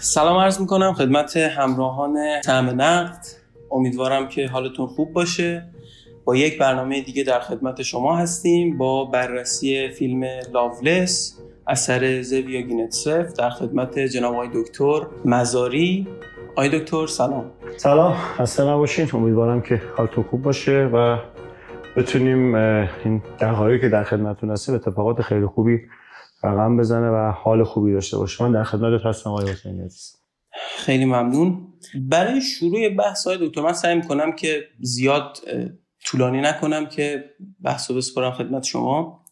سلام عرض می‌کنم خدمت همراهان تعم نقد. امیدوارم که حالتون خوب باشه. با یک برنامه دیگه در خدمت شما هستیم با بررسی فیلم لاولس اثر زویا گینتسف در خدمت جناب آقای دکتر مزاری. آقای دکتر سلام. سلام خسته نباشین. امیدوارم که حالتون خوب باشه و بتونیم این دقایقی که در خدمتتون هستیم اتفاقات خیلی خوبی رقم بزنه و حال خوبی داشته باشه. من در خدمت هستم آقای حسینی عزیز. خیلی ممنون. برای شروع بحث های دکتر من سعی می‌کنم که زیاد طولانی نکنم که بحث رو بسپارم خدمت شما.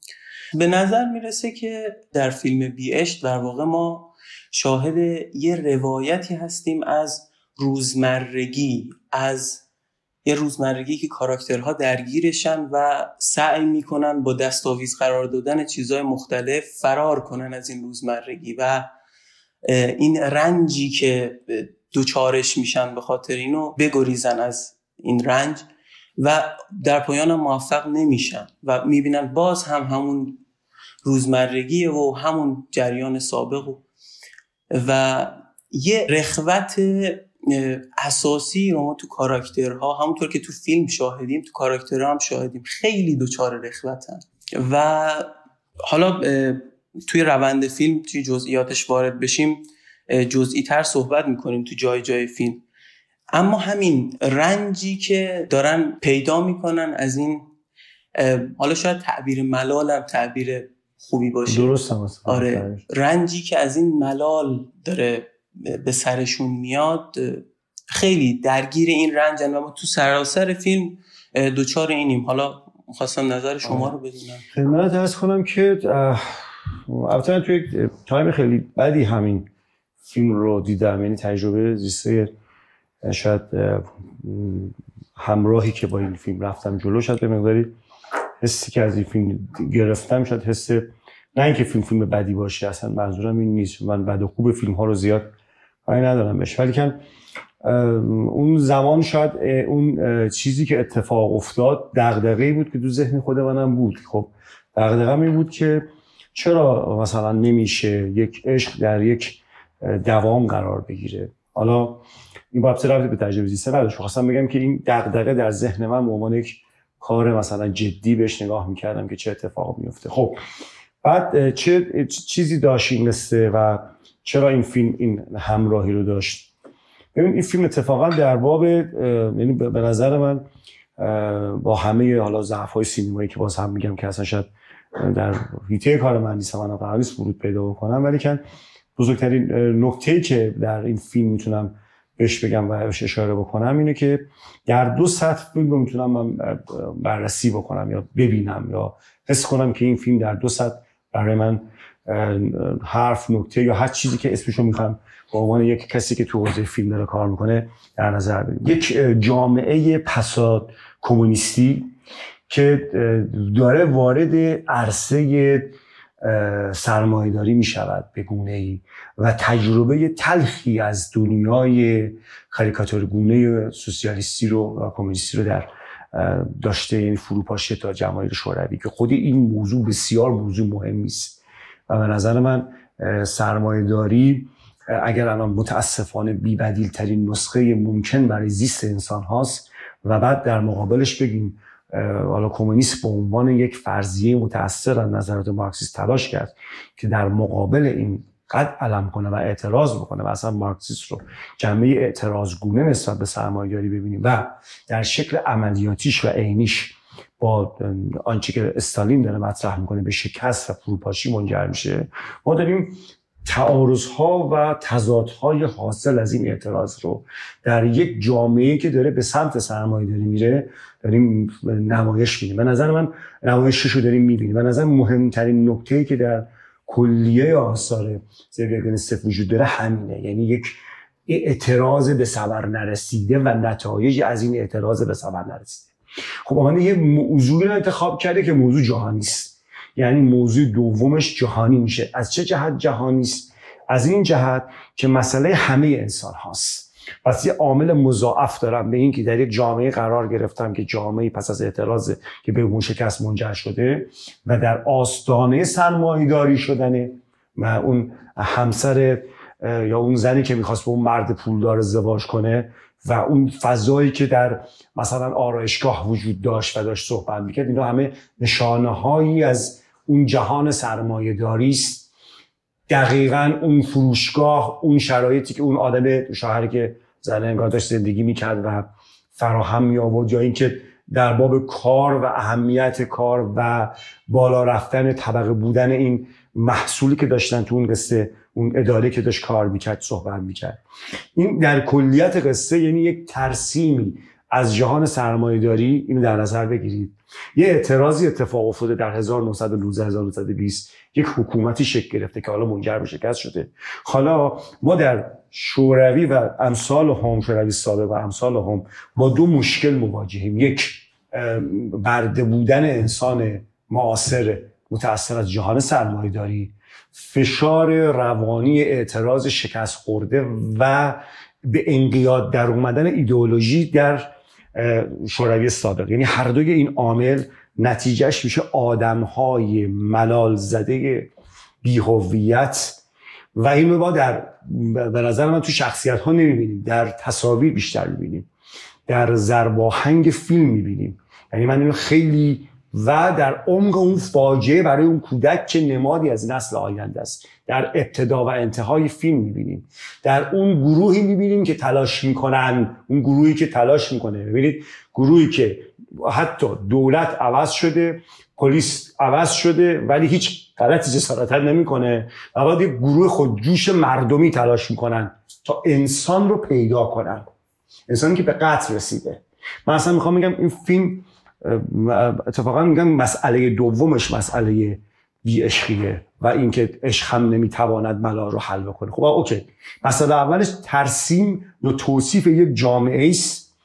به نظر می‌رسه که در فیلم بی در واقع ما شاهد یه روایتی هستیم از روزمرگی از یه روزمرگی که کاراکترها درگیرشن و سعی می‌کنن با دستاویز قرار دادن چیزهای مختلف فرار کنن از این روزمرگی و این رنجی که دوچارش میشن به خاطر اینو بگریزن از این رنج. و در پایان موفق نمیشن و می‌بینن باز هم همون روزمرگی و همون جریان سابق و, و یه رخوت اساسی رو ما تو کاراکترها همونطور که تو فیلم شاهدیم تو کاراکترها هم شاهدیم. خیلی دوچار رخوتن. و حالا توی روند فیلم توی جزئیاتش وارد بشیم جزئی تر صحبت می‌کنیم تو جای جای فیلم. اما همین رنجی که دارن پیدا می‌کنن از این حالا شاید تعبیر ملالم تعبیر خوبی باشه. درست آره. رنجی که از این ملال داره به سرشون میاد خیلی درگیر این رنجن و ما تو سراسر فیلم دوچار اینیم. حالا خواستم نظر شما رو بدونم. خدمت ارز کنم که البته توی یک تایم خیلی بدی همین فیلم رو دیدم. یعنی تجربه زیسته شاید همراهی که با این فیلم رفتم جلو شاید به مقداری حسی که از این فیلم گرفتم شاید حس نه اینکه فیلم فیلم بدی باشه اصلا منظورم این نیست. من بد و خوب فیلم ها رو زیاد کاری ندارم بهش. ولی کن اون زمان شاید اون چیزی که اتفاق افتاد دغدغه‌ای بود که تو ذهن خود منم بود. خب دغدغه‌م این بود که چرا مثلا نمیشه یک عشق در یک دوام قرار بگیره؟ حالا این با رفتی به تجربه زیسته نداشت خواستم بگم که این دغدغه در ذهن من به عنوان یک کار مثلا جدی بهش نگاه می‌کردم که چه اتفاق میفته خب بعد چه چیزی داشت این قصه و چرا این فیلم این همراهی رو داشت؟ ببین این فیلم اتفاقا در باب یعنی به نظر من با همه حالا ضعف های سینمایی که باز هم میگم که اصلا شاید در هیته کار من نیست من قرار ورود پیدا بکنم ولی که بزرگترین نکته که در این فیلم می‌تونم بهش بگم و بهش اشاره بکنم اینه که در دو سطح فیلم می‌تونم من بررسی بکنم یا ببینم یا حس کنم که این فیلم در دو سطح برای من حرف نکته یا هر چیزی که اسمشو می‌خوام به عنوان یک کسی که تو حوزه فیلم داره کار می‌کنه در نظر بگیرم. یک جامعه پساد کمونیستی که داره وارد عرصه سرمایهداری می شود به گونه ای و تجربه تلخی از دنیای کاریکاتور گونه سوسیالیستی رو و کمونیستی رو در داشته یعنی فروپاشی تا جماهیر شوروی که خودی این موضوع بسیار موضوع مهمی است و به نظر من سرمایهداری اگر الان متاسفانه بیبدیل ترین نسخه ممکن برای زیست انسان هاست و بعد در مقابلش بگیم حالا کمونیست به عنوان یک فرضیه متأثر از نظرات مارکسیست تلاش کرد که در مقابل این قد علم کنه و اعتراض بکنه و اصلا مارکسیست رو جمعه اعتراضگونه نسبت به سرمایه‌داری ببینیم و در شکل عملیاتیش و عینیش با آنچه که استالین داره مطرح می‌کنه به شکست و فروپاشی منجر میشه ما داریم تعارض ها و تضادهای حاصل از این اعتراض رو در یک جامعه که داره به سمت سرمایه داری میره داریم نمایش میدیم. به نظر من نمایشش رو داریم می‌بینیم. به نظر مهمترین نکته که در کلیه آثار زیویگنستف وجود داره همینه. یعنی یک اعتراض به صبر نرسیده و نتایج از این اعتراض به صبر نرسیده. خب آمده یه موضوعی رو انتخاب کرده که موضوع جهانی یعنی موضوع دومش جهانی میشه. از چه جهت جهانی است؟ از این جهت که مسئله همه انسان هاست. پس یه عامل مضاعف دارم به اینکه در یک جامعه قرار گرفتم که جامعه پس از اعتراض که به اون شکست منجر شده و در آستانه سرمایه‌داری شدنه و اون همسر یا اون زنی که می‌خواست به اون مرد پولدار ازدواج کنه و اون فضایی که در مثلا آرایشگاه وجود داشت و داشت صحبت می‌کرد اینا همه نشانه هایی از اون جهان سرمایه داری است. دقیقا اون فروشگاه اون شرایطی که اون آدم شوهری که زن انگار داشت زندگی می‌کرد و فراهم می آورد یا اینکه در باب کار و اهمیت کار و بالا رفتن طبقه بودن این محصولی که داشتن تو اون قصه اون اداره که داشت کار می‌کرد صحبت می‌کرد. این در کلیت قصه یعنی یک ترسیمی از جهان سرمایه داری اینو در نظر بگیرید. یه اعتراضی اتفاق افتاده در 1919 1920 یک حکومتی شکل گرفته که حالا منجر به شکست شده. حالا ما در شوروی و امثال هم شوروی سابق و امثال هم با دو مشکل مواجهیم. یک برده بودن انسان معاصر متأثر از جهان سرمایه داری فشار روانی اعتراض شکست خورده و به انقیاد در اومدن ایدئولوژی در شوروی سابق. یعنی هر دوی این عامل نتیجهش میشه آدمهای ملال زده بیهویت. و این ما در به نظر من تو شخصیت ها نمی‌بینیم. در تصاویر بیشتر می‌بینیم. در زرباهنگ فیلم می‌بینیم. یعنی من اینو خیلی و در عمق اون فاجعه برای اون کودک که نمادی از نسل آینده است. در ابتدا و انتهای فیلم می‌بینیم. در اون گروهی می‌بینیم که تلاش می‌کنن. اون گروهی که تلاش می‌کنه. ببینید گروهی که حتی دولت عوض شده پلیس عوض شده ولی هیچ غلطی جسارتا نمی‌کنه. و بعد یک گروه خودجوش مردمی تلاش می‌کنن تا انسان رو پیدا کنن. انسانی که به قتل رسیده. من اصلا می‌خوام میگم این فیلم اتفاقا میگم مسئله دومش مسئله بی عشقیه و اینکه عشق هم نمی‌تواند ملا رو حل بکنه. خب اوکی. مسئله اولش ترسیم یا توصیف یک جامعه است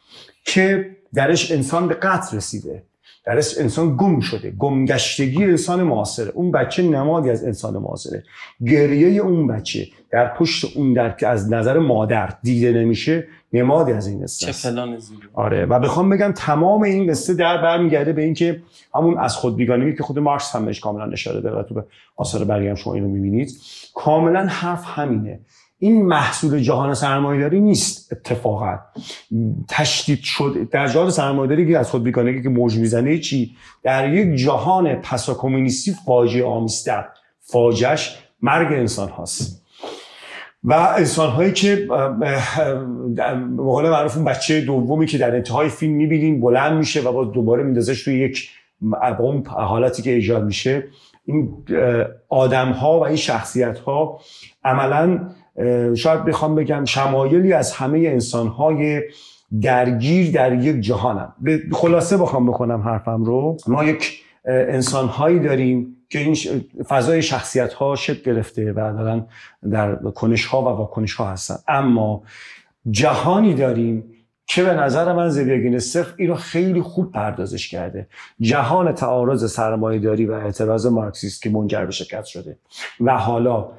که درش انسان به قتل رسیده. درش انسان گم شده گمگشتگی انسان معاصره. اون بچه نمادی از انسان معاصره. گریه اون بچه در پشت اون در که از نظر مادر دیده نمیشه نمادی از این قصه چه پلان آره. و بخوام بگم تمام این قصه در برمیگرده به اینکه همون از خود بیگانگی که خود مارکس هم بهش کاملا اشاره داره. تو به آثار برگم شما اینو می‌بینید. کاملا حرف همینه. این محصول جهان سرمایه‌داری نیست اتفاقا. تشدید شد در جهان سرمایه‌داری که از خود بیگانگی که موج می‌زنه چی؟ در یک جهان پسا کمونیستی فاجعه آمیزتر. فاجعش مرگ انسان هاست. و انسان هایی که قول معروف اون بچه دومی که در انتهای فیلم می‌بینیم بلند میشه و با دوباره میندازش توی یک حالتی که ایجاد میشه. این آدم ها و این شخصیت ها عملا شاید بخوام بگم شمایلی از همه انسان های درگیر در یک جهانم. به خلاصه بخوام بکنم حرفم رو. ما یک انسان هایی داریم که این فضای شخصیت ها شکل گرفته و دارن در کنش ها و واکنش ها هستن. اما جهانی داریم که به نظر من زویاگین صرف این رو خیلی خوب پردازش کرده. جهان تعارض داری و اعتراض مارکسیست که منجر به شکست شده. و حالا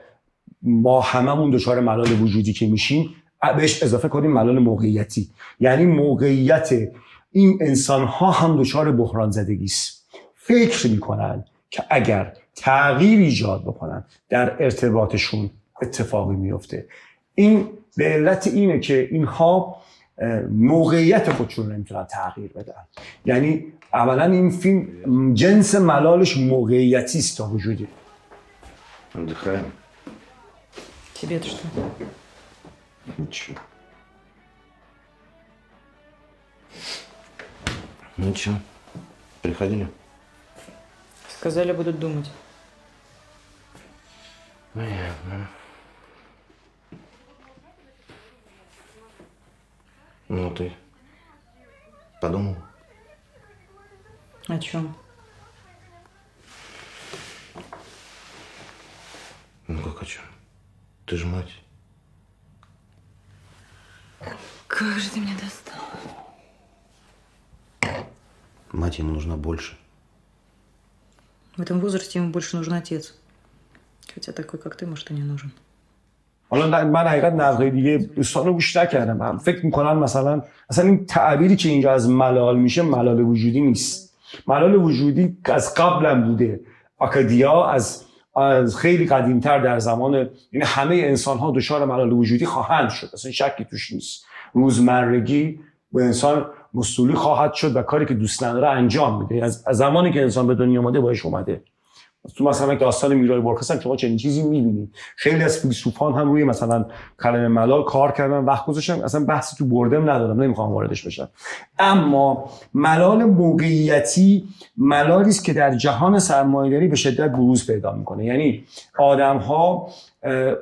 ما هممون دچار ملال وجودی که میشیم بهش اضافه کنیم ملال موقعیتی. یعنی موقعیت این انسان ها هم دچار بحران زدگی است. فکر می‌کنن که اگر تغییر ایجاد بکنن در ارتباطشون اتفاقی میفته این به علت اینه که اینها موقعیت خودشون رو نمی‌تونن تغییر بدن. یعنی اولا این فیلم جنس ملالش موقعیتی است تا وجودی. Тебе-то что? Ничего. Ну что, приходили? Сказали, будут думать. Понятно. Ну ты подумал? О чем? Ну как о чем? Ты же мать. Как же ты меня достал? Мать ему нужна больше. В этом возрасте ему больше нужен отец. Хотя такой, как ты, может, и не нужен. حالا نه- من حقیقت نقدهای دیگه دوستان رو گوش نکردم هم فکر میکنن مثلا اصلا این تعبیری که اینجا از ملال میشه ملال وجودی نیست ملال وجودی از قبلم بوده آکادیا از از خیلی قدیمتر در زمان یعنی همه انسان ها دچار ملال وجودی خواهند شد. اصلا شکی توش نیست. روزمرگی به انسان مستولی خواهد شد و کاری که دوست نداره انجام میده. از زمانی که انسان به دنیا اومده باش اومده. تو مثلا داستان میرای برکس هم شما چنین چیزی می‌بینید خیلی از فیلسوفان هم روی مثلا کلمه ملال کار کردن وقت گذاشتن اصلا بحثی تو بردم ندارم نمی‌خوام واردش بشم. اما ملال موقعیتی ملالی است که در جهان سرمایه‌داری به شدت بروز پیدا می‌کنه. یعنی آدم ها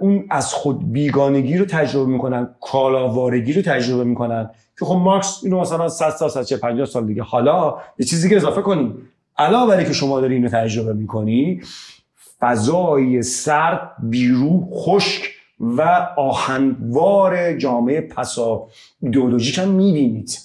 اون از خود بیگانگی رو تجربه می‌کنن کالاوارگی رو تجربه می‌کنن که خب مارکس اینو مثلا 100 سال 150 سال دیگه حالا یه چیزی که اضافه کنیم. علاوه بر که شما داری اینو تجربه می‌کنی فضای سرد بیرو خشک و آهنوار جامعه پسا ایدئولوژیک هم می‌بینید.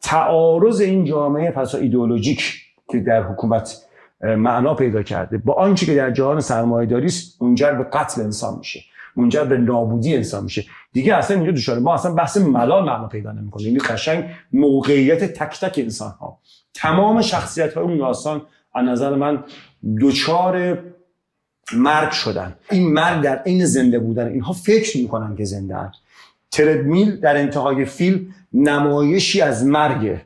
تعارض این جامعه پسا ایدئولوژیک که در حکومت معنا پیدا کرده با آنچه که در جهان سرمایه‌داری است منجر به قتل انسان میشه منجر به نابودی انسان میشه. دیگه اصلا اینجا دچار ما اصلا بحث ملال معنا پیدا نمی‌کنه یعنی قشنگ موقعیت تک تک انسان ها تمام شخصیت های اون داستان از نظر من دچار مرگ شدن. این مرگ در عین زنده بودن. اینها فکر می‌کنن که زنده هن. تردمیل در انتهای فیلم نمایشی از مرگه.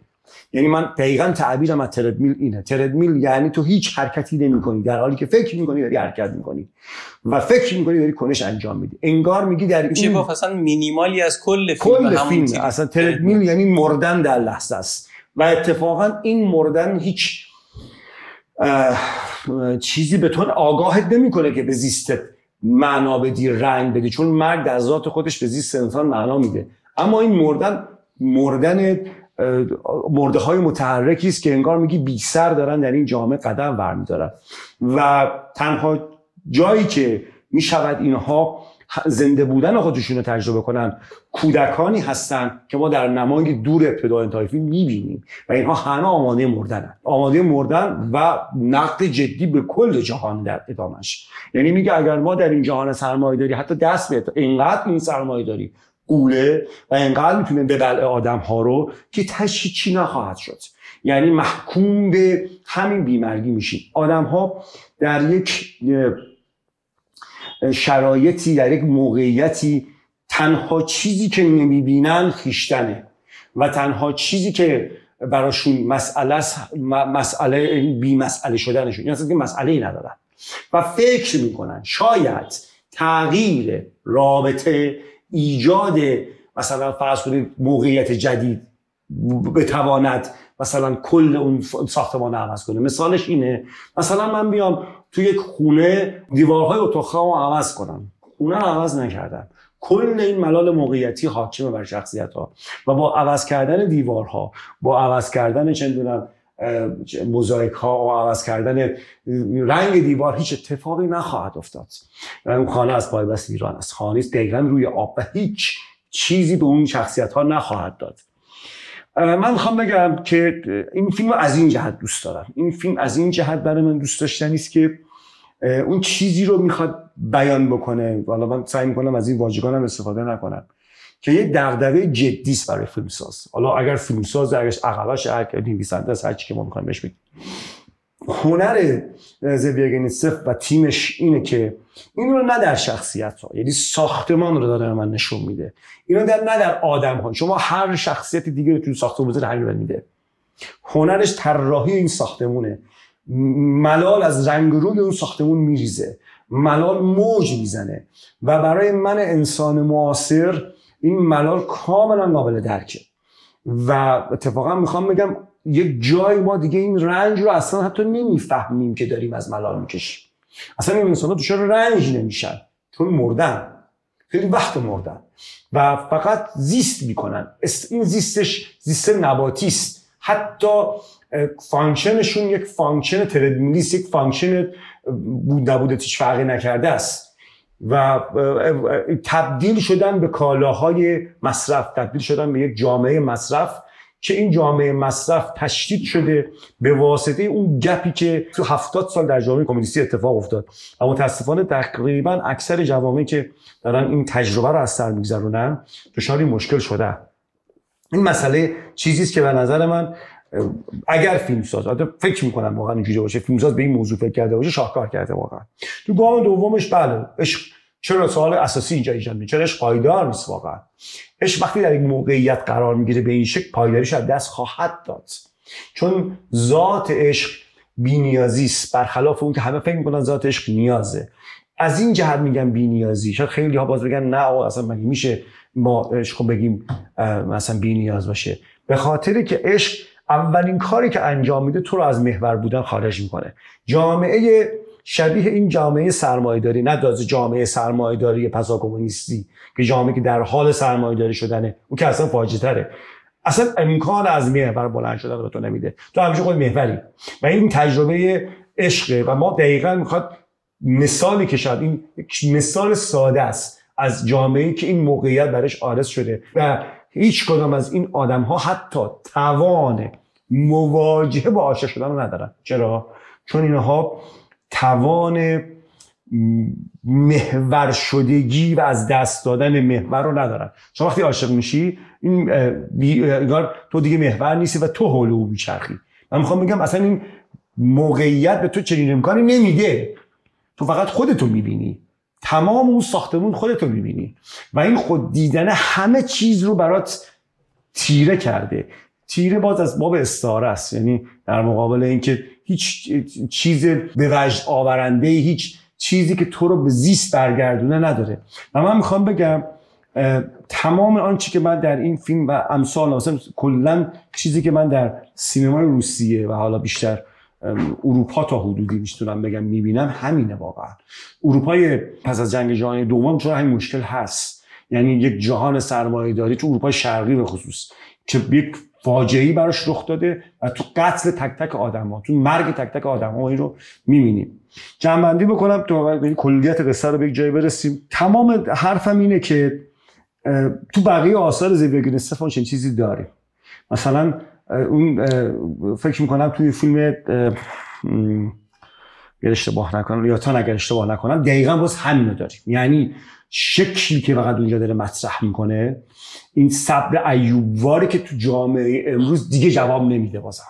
یعنی من دقیقا تعبیرم از تردمیل اینه. تردمیل یعنی تو هیچ حرکتی نمی کنی در حالی که فکر می‌کنی داری حرکت می‌کنی. و فکر می‌کنی داری کنش انجام میدی. انگار میگی در این گفت اصلا مینیمالی از کل فیلم کل فیلم. اصلا تردمیل یعنی مردن در لحظه است. و اتفاقا این مردن هیچ چیزی به تو آگاهت نمی‌کنه که به زیستت معنا بدی رنگ بدی چون مرگ در ذات خودش به زیست انسان معنا میده. اما این مردن مردن مرده های متحرکی است که انگار میگی بی سر دارن در این جامعه قدم برمیدارن. و تنها جایی که می‌شود اینها زنده بودن خودشون رو تجربه کنن. کودکانی هستن که ما در نمای دور ابتدا انتهای فیلم می‌بینیم و اینها همه آماده مردن. آماده مردن و نقد جدی به کل جهان در ادامش یعنی میگه اگر ما در این جهان سرمایه داری حتی دست به اینقدر این سرمایه داری قوله و اینقدر می‌تونه ببلع آدم ها رو که تشی چی نخواهد شد. یعنی محکوم به همین بیمرگی میشیم. آدم ها در یک شرایطی در یک موقعیتی تنها چیزی که نمی‌بینن خیشتنه و تنها چیزی که براشون مسئله مسئله بی مسئله شدنشون. یعنی که مسئله ای ندارن و فکر می‌کنن. شاید تغییر رابطه ایجاد مثلا فرض کنید موقعیت جدید بتواند مثلا کل اون ساختمان عوض کنه. مثالش اینه مثلا من بیام تو یک خونه دیوارهای اتاق رو عوض کنم خونه رو عوض نکردم کل این ملال موقعیتی حاکمه بر شخصیت ها و با عوض کردن دیوارها با عوض کردن چه می‌دونم موزاییک ها و عوض کردن رنگ دیوار هیچ اتفاقی نخواهد افتاد. اون خانه از پای بست ایران است. خانه است دقیقا روی آب و هیچ چیزی به اون شخصیت ها نخواهد داد. من می‌خوام بگم که این فیلم رو از این جهت دوست دارم. این فیلم از این جهت برای من دوست داشتنی است که اون چیزی رو می‌خواد بیان بکنه. حالا من سعی می‌کنم از این واژگانم استفاده نکنم که یه دغدغه جدی است برای فیلمساز. حالا اگر فیلمساز اگرش عقبش که نویسنده هر چی که ما می‌خوایم بهش بگیم. هنر زویگنیتسف و تیمش اینه که این رو نه در شخصیت ها یعنی ساختمان رو داره من نشون میده. اینو در نه در آدم ها شما هر شخصیت دیگه رو تو ساختمون بزنید تغییر میده. هنرش طراحی این ساختمونه. ملال از رنگ روی اون ساختمون میریزه. ملال موج می‌زنه. و برای من انسان معاصر این ملال کاملا قابل درکه. و اتفاقا می‌خوام بگم یک جای ما دیگه این رنج رو اصلا حتی نمی‌فهمیم که داریم از ملال می‌کشیم. اصلا این انسان ها دچار رنج نمیشن. چون مردن. خیلی وقت مردن. و فقط زیست می‌کنن. این زیستش زیست نباتی است. حتی function شون یک function treadmill ی‌ست یک function بود نبوده هیچ فرقی نکرده است. و تبدیل شدن به کالاهای مصرف تبدیل شدن به یک جامعه مصرف که این جامعه مصرف تشدید شده به واسطه اون gap ی که تو هفتاد سال در جامعه کمونیستی اتفاق افتاد. و متاسفانه تقریبا اکثر جوامعی که دارن این تجربه رو از سر میگذرونن دچار این مشکل شده. این مسئله چیزی است که به نظر من اگر فیلمساز فکر می‌کنم واقعا اینجوری باشه فیلمساز به این موضوع فکر کرده باشه شاهکار کرده واقعا. تو گام دومش بله چرا سوال اساسی اینجا ایجاد میشه چرا عشق پایدار نیست واقعا؟ عشق وقتی در این موقعیت قرار می‌گیره به این شکل پایداریش از دست خواهد داد. چون ذات عشق بینیازی است برخلاف اون که همه فکر می‌کنن ذات عشق نیازه. از این جهت میگم بینیازی. شاید خیلی ها باز بگن نه آقا اصلا مگه میشه ما عشق بگیم مثلا بینیاز باشه؟ به خاطر که عشق اولین کاری که انجام میده تو رو از محور بودن خارج می‌کنه. جامعه شبیه این جامعه سرمایه‌داری نه داز جامعه سرمایه‌داری پسا کمونیستی که جامعه که در حال سرمایه‌داری شدنه. اون که اصلا فاجعه تره اصلا امکان از محور بلند شدن به تو نمیده. تو همیشه خود محوری. و این تجربه عشقه و ما دقیقا می‌خواد مثالی که شاید این مثال ساده است از جامعه که این موقعیت برش آرز شده و هیچ کدام از این آدم ها حتی توان مواجهه با عاشق شدن رو ندارن. چرا؟ چون اینها توان محور شدگی و از دست دادن محور رو ندارن. شما وقتی عاشق میشی این تو دیگه محور نیستی و تو حول او میچرخی. من می‌خوام بگم اصلا این موقعیت به تو چنین امکانی نمیده. تو فقط خودتو می‌بینی. تمام اون ساختمون خودتو می‌بینی. و این خود دیدن همه چیز رو برات تیره کرده. تیره باز از باب استاره است. یعنی در مقابل اینکه هیچ چیز به وجد آورنده هیچ چیزی که تو رو به زیست برگردونه نداره. و من می‌خوام بگم تمام آنچه که من در این فیلم و امثال مثلا کلا چیزی که من در سینمای روسیه و حالا بیشتر اروپا تا حدودی می‌تونم بگم می‌بینم همینه واقعا. اروپای پس از جنگ جهانی دوم چون همین مشکل هست؟ یعنی یک جهان سرمایه داری تو اروپای شرقی به خصوص که یک فاجعه‌ای براش رخ داده و تو قتل تک تک آدم ها تو مرگ تک تک آدم ها این رو می‌بینیم. جنبندی بکنم تو کلیت قصه رو به یک جایی برسیم. تمام حرفم اینه که تو بقیه آثار زیویگن استفان چنین چیزی داریم. مثلا اون فکر می‌کنم توی فیلم اگر اشتباه نکنم یا تا اگر اشتباه نکنم دقیقا باز همینو داریم. یعنی شکلی که فقط اونجا داره مطرح می‌کنه این صبر ایوبواری که تو جامعه امروز دیگه جواب نمیده بازم.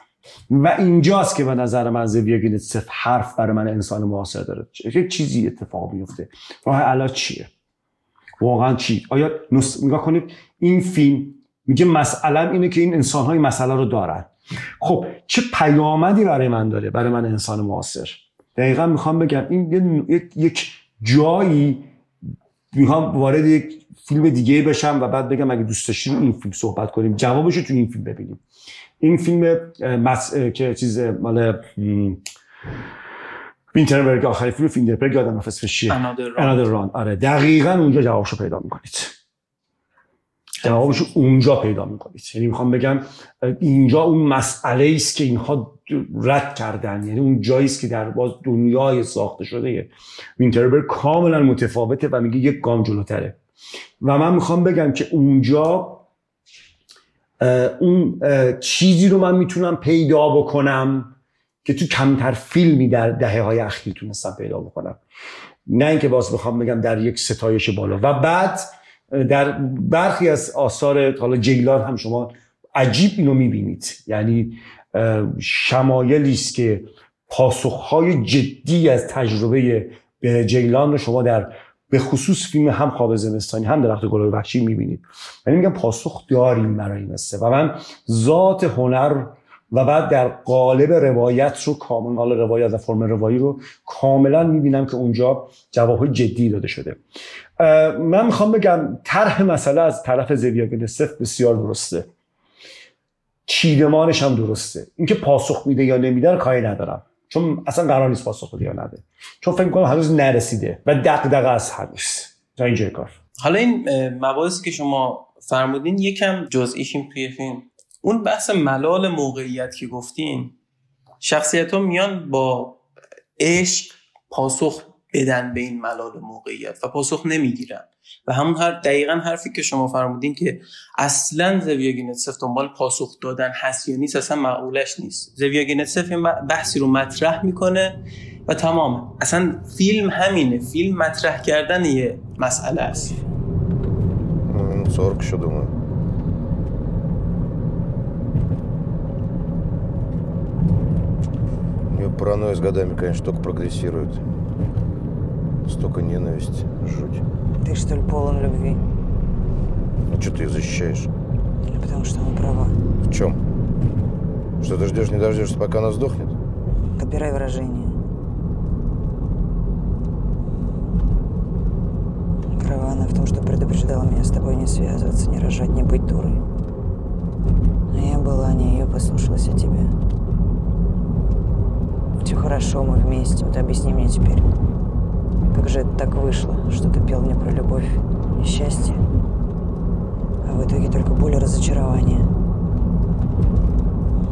و اینجاست که به نظر من زویا صف حرف برای من انسان معاصر داره. یک چیزی اتفاق میفته راه علا چیه؟ واقعا چی؟ آیا نگاه کنید این فیلم میگه مسئله اینه که این انسان های مسئله رو دارن. خب چه پیامدی برای من داره؟ برای من انسان معاصر. دقیقا می‌خوام بگم این یک جایی می‌خوام وارد یک فیلم دیگه بشم و بعد بگم اگه دوست داشتین این فیلم صحبت کنیم جوابش رو تو این فیلم ببینیم. این فیلم مس... که چیز مال وینتربرگ آخری فیلم فیندربرگ یادم اسمش چیه؟ انادر ران آره دقیقا اونجا جوابشو پیدا می‌کنید. جوابشو اونجا پیدا می‌کنید. یعنی می‌خوام بگم اینجا اون مسئله است که اینها رد کردن. یعنی اون جایی که در باز دنیای ساخته شده وینتربرگ کاملا متفاوته و میگه یک گام جلوتره. و من می‌خوام بگم که اونجا اون چیزی رو من می‌تونم پیدا بکنم که تو کمتر فیلمی در دهه های اخیر تونستم پیدا بکنم. نه اینکه باز بخوام بگم در یک ستایش بالا. و بعد در برخی از آثار حالا جیلان هم شما عجیب اینو می‌بینید. یعنی شمایلی است که پاسخهای جدی از تجربه جیلان رو شما در به خصوص فیلم هم خواب زمستانی هم درخت گل وحشی می‌بینید. یعنی میگم پاسخ داریم برای این و من ذات هنر و بعد در قالب روایت رو کامل حالا روایت و فرم روایی رو کاملا می‌بینم که اونجا جوابهای جدی داده شده. من می‌خوام بگم طرح مسئله از طرف زویا گنسف بسیار درسته. چیدمانش هم درسته. اینکه پاسخ میده یا نمیده کاری ندارم. چون اصلا قرار نیست پاسخ بده یا نده. چون فکر کنم هنوز نرسیده و دغدغه از هنوز. تا اینجای کار. حالا این مباحثی که شما فرمودین یکم جزئیشیم توی فیلم. اون بحث ملال موقعیت که گفتین شخصیت ها میان با عشق پاسخ بدن به این ملال موقعیت و پاسخ نمیگیرن و همون هر دقیقا حرفی که شما فرمودین که اصلا زویا گینتسف دنبال پاسخ دادن هست یا نیست اصلا معقولش نیست زویا گینتسف این بحثی رو مطرح میکنه و تمام اصلا فیلم همینه فیلم مطرح کردن یه مسئله است М, 40 еще думаю. У нее паранойя с годами, конечно, только прогрессирует. Столько ненависти, жуть. Ты что ли полон любви? А что ты ее защищаешь? Потому что она права? В чем? Что ты ждешь, не дождешься, пока она сдохнет? Подбирай выражение. Права она в том, что предупреждала меня с тобой не связываться, не рожать, не быть дурой. А я была не ее, послушалась о тебе. Все хорошо, мы вместе. Вот объясни мне теперь, как же это так вышло, что ты пел мне про любовь и счастье, а в итоге только боль и разочарование.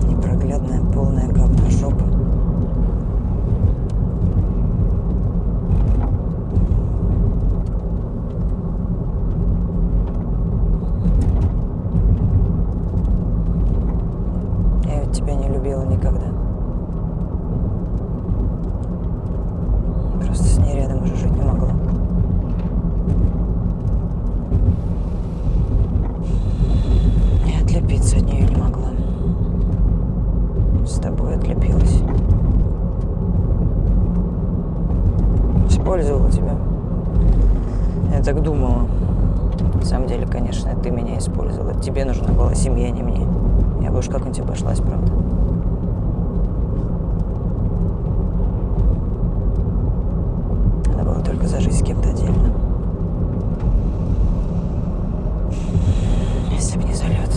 Непроглядная, полная говна жопа. Я ведь тебя не любила никогда. конечно, ты меня использовала. Тебе нужна была семья, не мне. Я бы уж как-нибудь обошлась, правда. Надо было только зажить с кем-то отдельно. Если бы не залет.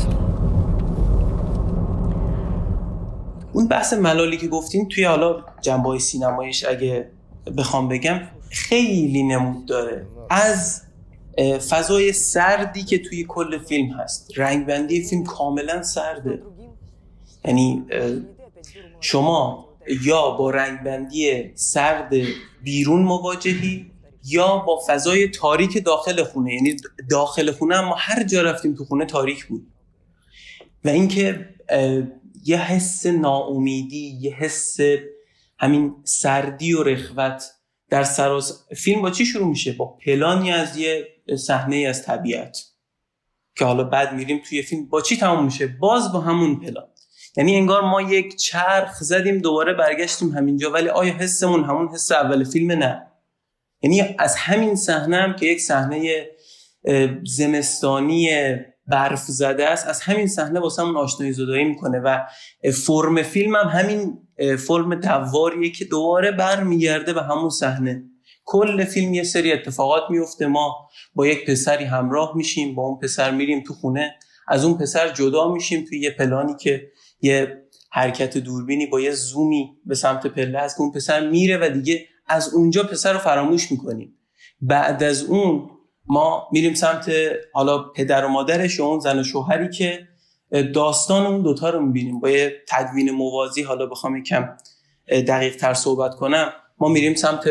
اون بحث ملالی که گفتین توی حالا جنبه های سینمایش اگه بخوام بگم خیلی نمود داره از اه، فضای سردی که توی کل فیلم هست. رنگبندی فیلم کاملا سرده. یعنی شما یا با رنگبندی سرد بیرون مواجهی یا با فضای تاریک داخل خونه. یعنی داخل خونه اما هر جا رفتیم تو خونه تاریک بود. و اینکه یه حس ناامیدی یه حس همین سردی و رخوت در سراز فیلم با چی شروع میشه؟ با پلانی از یه صحنه از طبیعت. که حالا بعد میریم توی فیلم. با چی تموم میشه؟ باز با همون پلان. یعنی انگار ما یک چرخ زدیم دوباره برگشتیم همینجا ولی آیا حسمون همون حس اول فیلم؟ نه. یعنی از همین صحنه هم که یک صحنه زمستانی برف زده است از همین صحنه واسمون آشنایی زدایی می‌کنه و فرم فیلم هم همین فرم دواریه که دوباره برمیگرده به همون صحنه. کل فیلم یه سری اتفاقات میفته. ما با یک پسری همراه میشیم با اون پسر میریم تو خونه. از اون پسر جدا میشیم توی یه پلانی که یه حرکت دوربینی با یه زومی به سمت پله هست که اون پسر میره و دیگه از اونجا پسر رو فراموش می‌کنیم. بعد از اون ما میریم سمت حالا پدر و مادرش و اون زن و شوهری که داستان اون دوتا رو می‌بینیم. با یه تدوین موازی حالا بخوام یکم دقیق تر صحبت کنم ما میریم سمت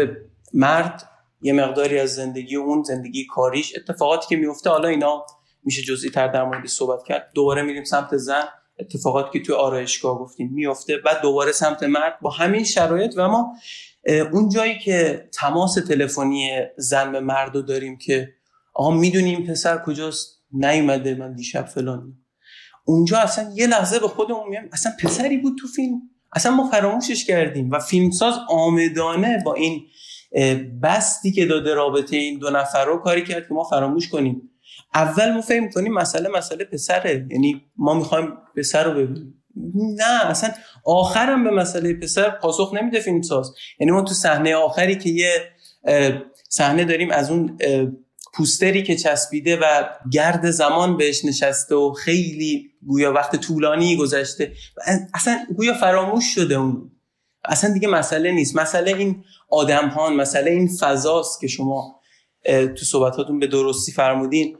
مرد یه مقداری از زندگی اون زندگی کاریش اتفاقاتی که میفته حالا اینا میشه جزئی تر در مورد صحبت کرد. دوباره میریم سمت زن اتفاقاتی که توی آرایشگاه گفتیم میفته بعد دوباره سمت مرد با همین شرایط. و ما اون جایی که تماس تلفنی زن به مرد رو داریم که آقا می‌دونیم پسر کجاست؟ نیومده من دیشب فلان. اونجا اصلا یه لحظه به خودمون میگم اصلا پسری بود تو فیلم. اصلا ما فراموشش کردیم. و فیلمساز آمدانه با این بستی که داده رابطه این دو نفر رو کاری کرد که ما فراموش کنیم. اول ما فکر کنیم مسئله مسئله پسره. یعنی ما می‌خوایم پسر رو ببینیم. نه اصلا آخرم به مسئله پسر پاسخ نمیده فیلمساز یعنی ما تو صحنه آخری که یه صحنه داریم از اون پوستری که چسبیده و گرد زمان بهش نشسته و خیلی گویا وقت طولانی گذشته. اصلا گویا فراموش شده اون. اصلا دیگه مسئله نیست. مسئله این آدم ها مسئله این فضاست که شما تو صحبتاتون به درستی فرمودین.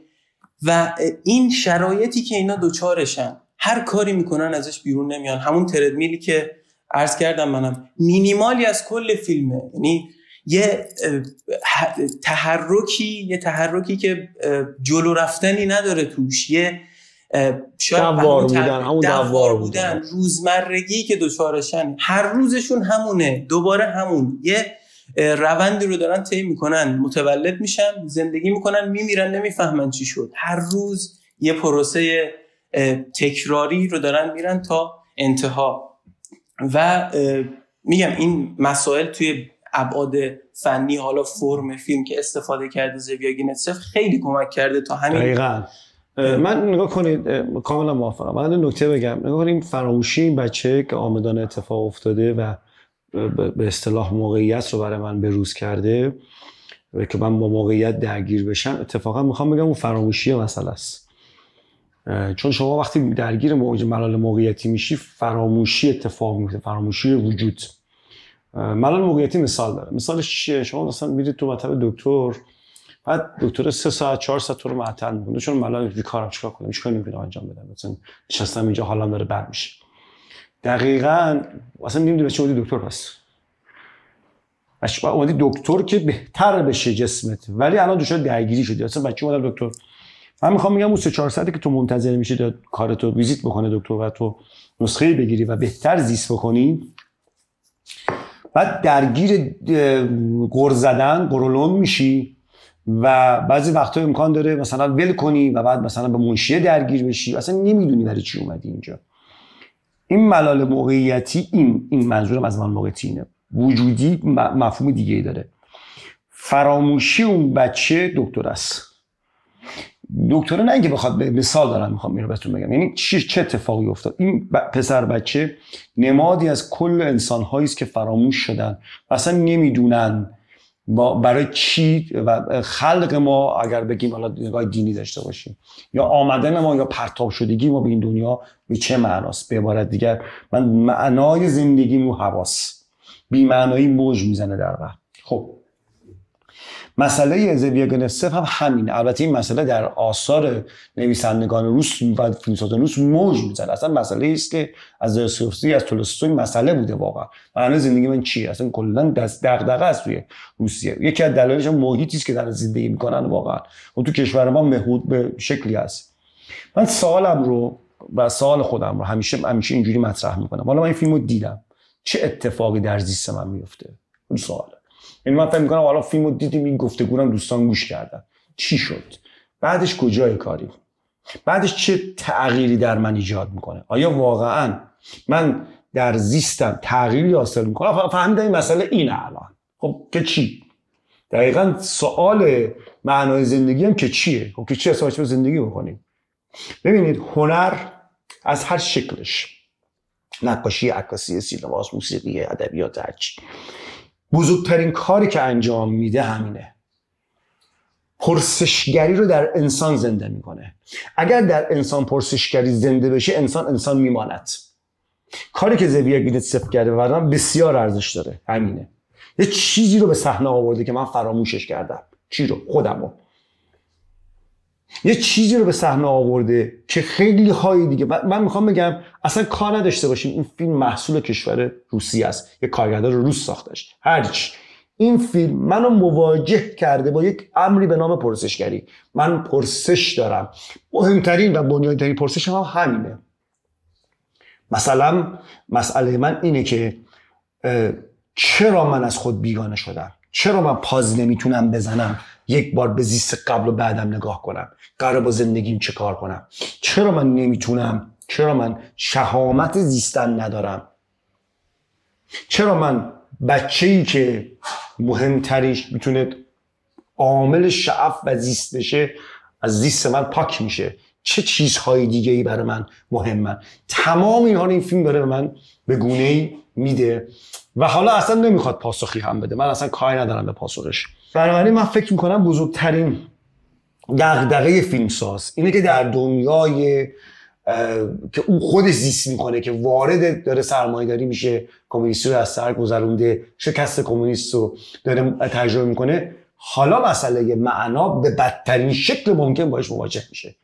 و این شرایطی که اینا دوچارشن هر کاری می‌کنن ازش بیرون نمیان. همون تردمیلی که عرض کردم منم. مینیمالی از کل فیلمه. یعنی یه تحرکی یه تحرکی که جلو رفتنی نداره توش. یه شاید دوار بودن همون دوار بودن. روزمرگی که دوچارشن هر روزشون همونه دوباره همون. یه روندی رو دارن طی می‌کنن متولد میشن زندگی می‌کنن میمیرن نمی‌فهمن چی شد. هر روز یه پروسه تکراری رو دارن میرن تا انتها. و میگم این مسائل توی ابعاد فنی حالا فرم فیلم که استفاده کرده زویا گینتسف خیلی کمک کرده تا همین دقیقا. من نگاه کنید کاملا موافقم. من نکته بگم. نگاه کنید فراموشی این بچه که آمدان اتفاق افتاده و به اصطلاح موقعیت رو برای من بروز کرده و که من با موقعیت درگیر بشم اتفاقا می‌خوام بگم اون فراموشی مسئله است. چون شما وقتی درگیر موج ملال موقعیتی میشی فراموشی اتفاق میفته فراموشی وجود. ملال موقعیتی مثال داره. مثالش چیه؟ شما مثلا میرید تو مطب دکتر بعد دکتر سه ساعت چهار ساعت تو رو معطل می‌کنه چون ملال کارم چیکار کنم؟ هیچ کاری نمی‌تونم انجام بدم؟ مثلا نشستم اینجا حالم داره بد میشه. دقیقا اصلا نمی‌دونی چه بودی دکتر پس اومدی دکتر که بهتر بشه جسمت. ولی الان دچار درگیری شدی. اصلا بچه اومدم دکتر. من می‌خوام میگم اون سه چهار ساعتی که تو منتظر میشه کارتو ویزیت بکنه دکتر و تو نسخه بگیری و بهتر زیست بکنی. بعد درگیر قر زدن قرولون میشی. و بعضی وقتا امکان داره مثلا ول کنی و بعد مثلا به منشیه درگیر بشی. اصلا نمی‌دونی برای چی اومدی اینجا. این ملال موقعیتی این این منظورم از من موقعیتی اینه. وجودی مفهوم دیگه ای داره. فراموشی اون بچه دکتر است. دکتر نه اینکه بخواد به مثال دارم می‌خوام اینو بهتون بگم. یعنی چه چه اتفاقی افتاد؟ این پسر بچه نمادی از کل انسان است که فراموش شدن و اصلا نمی‌دونن ما برای چی و خلق ما اگر بگیم حالا نگاه دینی داشته باشیم یا آمدن ما یا پرتاب شدگی ما به این دنیا به چه معناست؟ به عبارت دیگر من معنای زندگی مو حواس بی معنایی موج می‌زنه در وقت خب مسئله زویا گنفسف هم همینه. البته این مسئله در آثار نویسندگان روس و فیلسوفان روس موج می‌زنه اصلا مسئله است که از دستوفسکی از تولستوی مسئله بوده واقعا. معنی زندگی من چیه؟ اصلا کلا دست دغدغه است توی روسیه. یکی از دلایلش محیطی است که در زندگی می‌کنن واقعا. و تو کشور ما مهود به شکلی هست. من سوالم رو و سوال خودم رو همیشه همیشه اینجوری مطرح می‌کنم. حالا من این فیلمو دیدم. چه اتفاقی در زیست من میفته اون سواله یعنی من فکر می‌کنم حالا فیلمو دیدیم این گفتگو دوستان گوش کردن. چی شد؟ بعدش کجای کاری؟ بعدش چه تغییری در من ایجاد می‌کنه؟ آیا واقعا من در زیستم تغییری حاصل می‌کنم؟ فهمیدم این مسئله اینه الان. خب که چی؟ دقیقا سوال معنای زندگی هم که چیه؟ خب که چی حسابش به زندگی بکنیم؟ ببینید هنر از هر شکلش. نقاشی عکاسی سینما موسیقی ادبیات هرچی. بزرگترین کاری که انجام میده همینه. پرسشگری رو در انسان زنده می‌کنه. اگر در انسان پرسشگری زنده بشه انسان انسان میماند. کاری که زویا گیدت صفر کرده و بسیار ارزش داره. همینه. یه چیزی رو به صحنه آورده که من فراموشش کردم. چی رو؟ خودمو. یه چیزی رو به صحنه آورده که خیلی های دیگه. من می‌خوام بگم اصلا کار نداشته باشیم. این فیلم محصول کشور روسی است. یه کارگردان روس ساختش. هرچی این فیلم منو مواجه کرده با یک امری به نام پرسشگری. من پرسش دارم. مهمترین و بنیادترین پرسش هم همینه. مثلا مسئله من اینه که چرا من از خود بیگانه شدم؟ چرا من پاز نمی‌تونم بزنم؟ یک بار به زیست قبل و بعدم نگاه کنم. قرار با زندگیم چه کار کنم؟ چرا من نمی‌تونم؟ چرا من شهامت زیستن ندارم؟ چرا من بچه ای که مهمتریش می‌تونه عامل شعف و زیست بشه از زیست من پاک میشه؟ چه چیزهای دیگه ای برای من مهمن؟ تمام اینها این فیلم داره به من به گونه ای میده و حالا اصلا نمی‌خواد پاسخی هم بده. من اصلا کاری ندارم به پاسخش. بنابراین من فکر می‌کنم بزرگترین دغدغه فیلمساز اینه که در دنیای که او خودش زیست می‌کنه که وارد داره سرمایه داری میشه کمونیستی رو از سر گذرونده شکست کمونیست رو داره تجربه می‌کنه. حالا مسئله معنا به بدترین شکل ممکن باش مواجه میشه.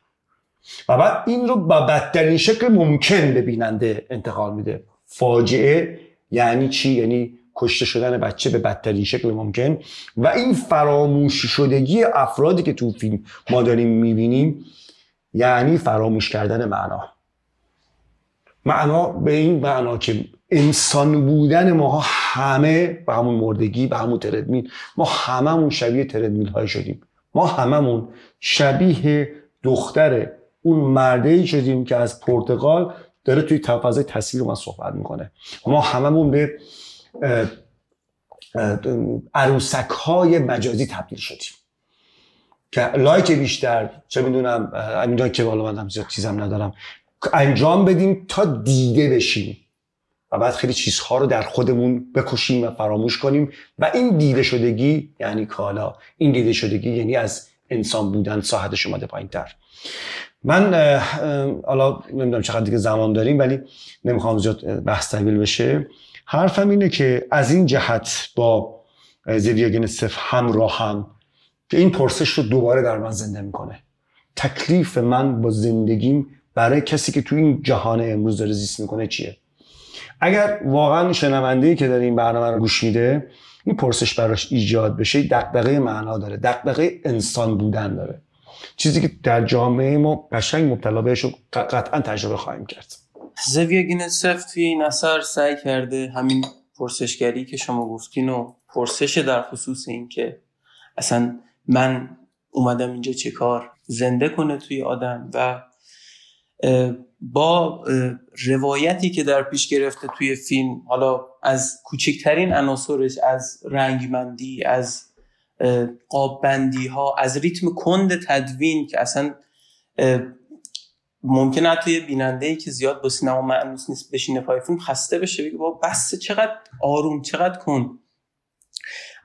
و بعد این رو با بدترین شکل ممکن به بیننده انتقال میده. فاجعه یعنی چی؟ یعنی کشته شدن بچه به بدترین شکل ممکن. و این فراموش شدگی افرادی که تو فیلم ما داریم می‌بینیم یعنی فراموش کردن معنا. معنا به این معنا که انسان بودن ما همه به همون مردگی به همون تردمیل ما هممون شبیه تردمیل های شدیم. ما هممون شبیه دختر اون مرده شدیم که از پرتغال داره توی فضای تصویر من صحبت می‌کنه. ما هممون به عروسک های مجازی تبدیل شدیم. که لایک بیشتر چه می‌دونم اینجا که بالا من زیاد چیزم ندارم. انجام بدیم تا دیده بشیم. و بعد خیلی چیزها رو در خودمون بکشیم و فراموش کنیم. و این دیده شدگی یعنی کالا. این دیده شدگی یعنی از انسان بودن ساحتش اومده پایین تر من حالا نمی‌دونم چقدر دیگه زمان داریم ولی نمی‌خوام زیاد بحث طویل بشه. حرفم اینه که از این جهت با زیویا صف همراه هم که این پرسش رو دوباره در من زنده می‌کنه. تکلیف من با زندگیم برای کسی که تو این جهان امروز داره زیست می‌کنه چیه؟ اگر واقعا شنونده که داره این برنامه رو گوش میده این پرسش براش ایجاد بشه دقدقه معنا داره دقدقه انسان بودن داره. چیزی که در جامعه ما قشنگ مبتلا بهش قطعا تجربه خواهیم کرد. زویا گینسف توی این سعی کرده همین پرسشگری که شما گفتین و پرسش در خصوص این که اصلا من اومدم اینجا چه کار زنده کنه توی آدم و با روایتی که در پیش گرفته توی فیلم حالا از کوچکترین عناصرش از رنگمندی از قاببندی ها از ریتم کند تدوین که اصلا ممکنه توی بیننده ای که زیاد با سینما معنوس نیست بشینه پای فیلم خسته بشه بگه با بس چقدر آروم چقدر کن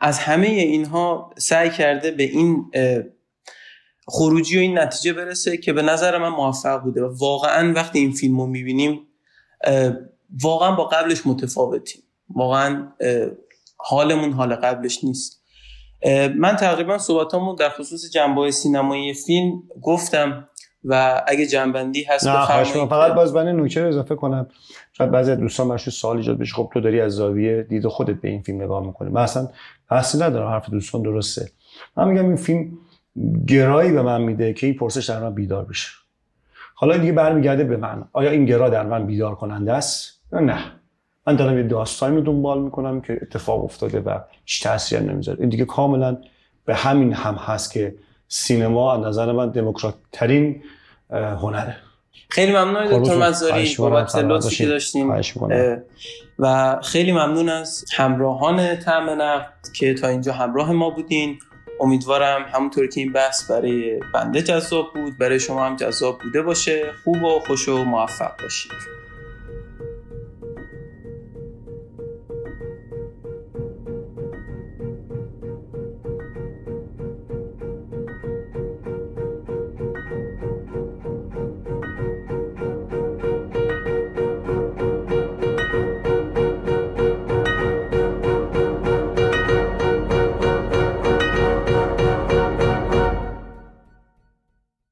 از همه اینها سعی کرده به این خروجی و این نتیجه برسه که به نظر من موفق بوده و واقعا وقتی این فیلم رو می‌بینیم واقعا با قبلش متفاوتیم. واقعا حالمون حال قبلش نیست. من تقریبا صحبتامو در خصوص جنبه سینمایی فیلم گفتم و اگه جنبندی هست نه فقط باز من نوکه اضافه کنم. شاید بعضی دوستان برشون سوال ایجاد بشه. خب تو داری از زاویه دید خودت به این فیلم نگاه می‌کنی. من اصلا بحثی ندارم. حرف دوستان درسته. من میگم این فیلم گرایی به من میده که این پرسش در من بیدار بشه. حالا دیگه برمیگرده به من. آیا این گرا در من بیدار کننده است نه؟ من دارم یه داستانی رو دنبال می‌کنم که اتفاق افتاده و هیچ تاثیر نمی‌ذاره. این دیگه کاملا به همین هم هست که سینما از نظر من دموکرات ترین هنره. خیلی ممنون دکتر مزاری بابت لطفی که داشتیم. و خیلی ممنون از همراهان تعم نقد که تا اینجا همراه ما بودین. امیدوارم همونطور که این بحث برای بنده جذاب بود برای شما هم جذاب بوده باشه. خوب و خوش و موفق باشید.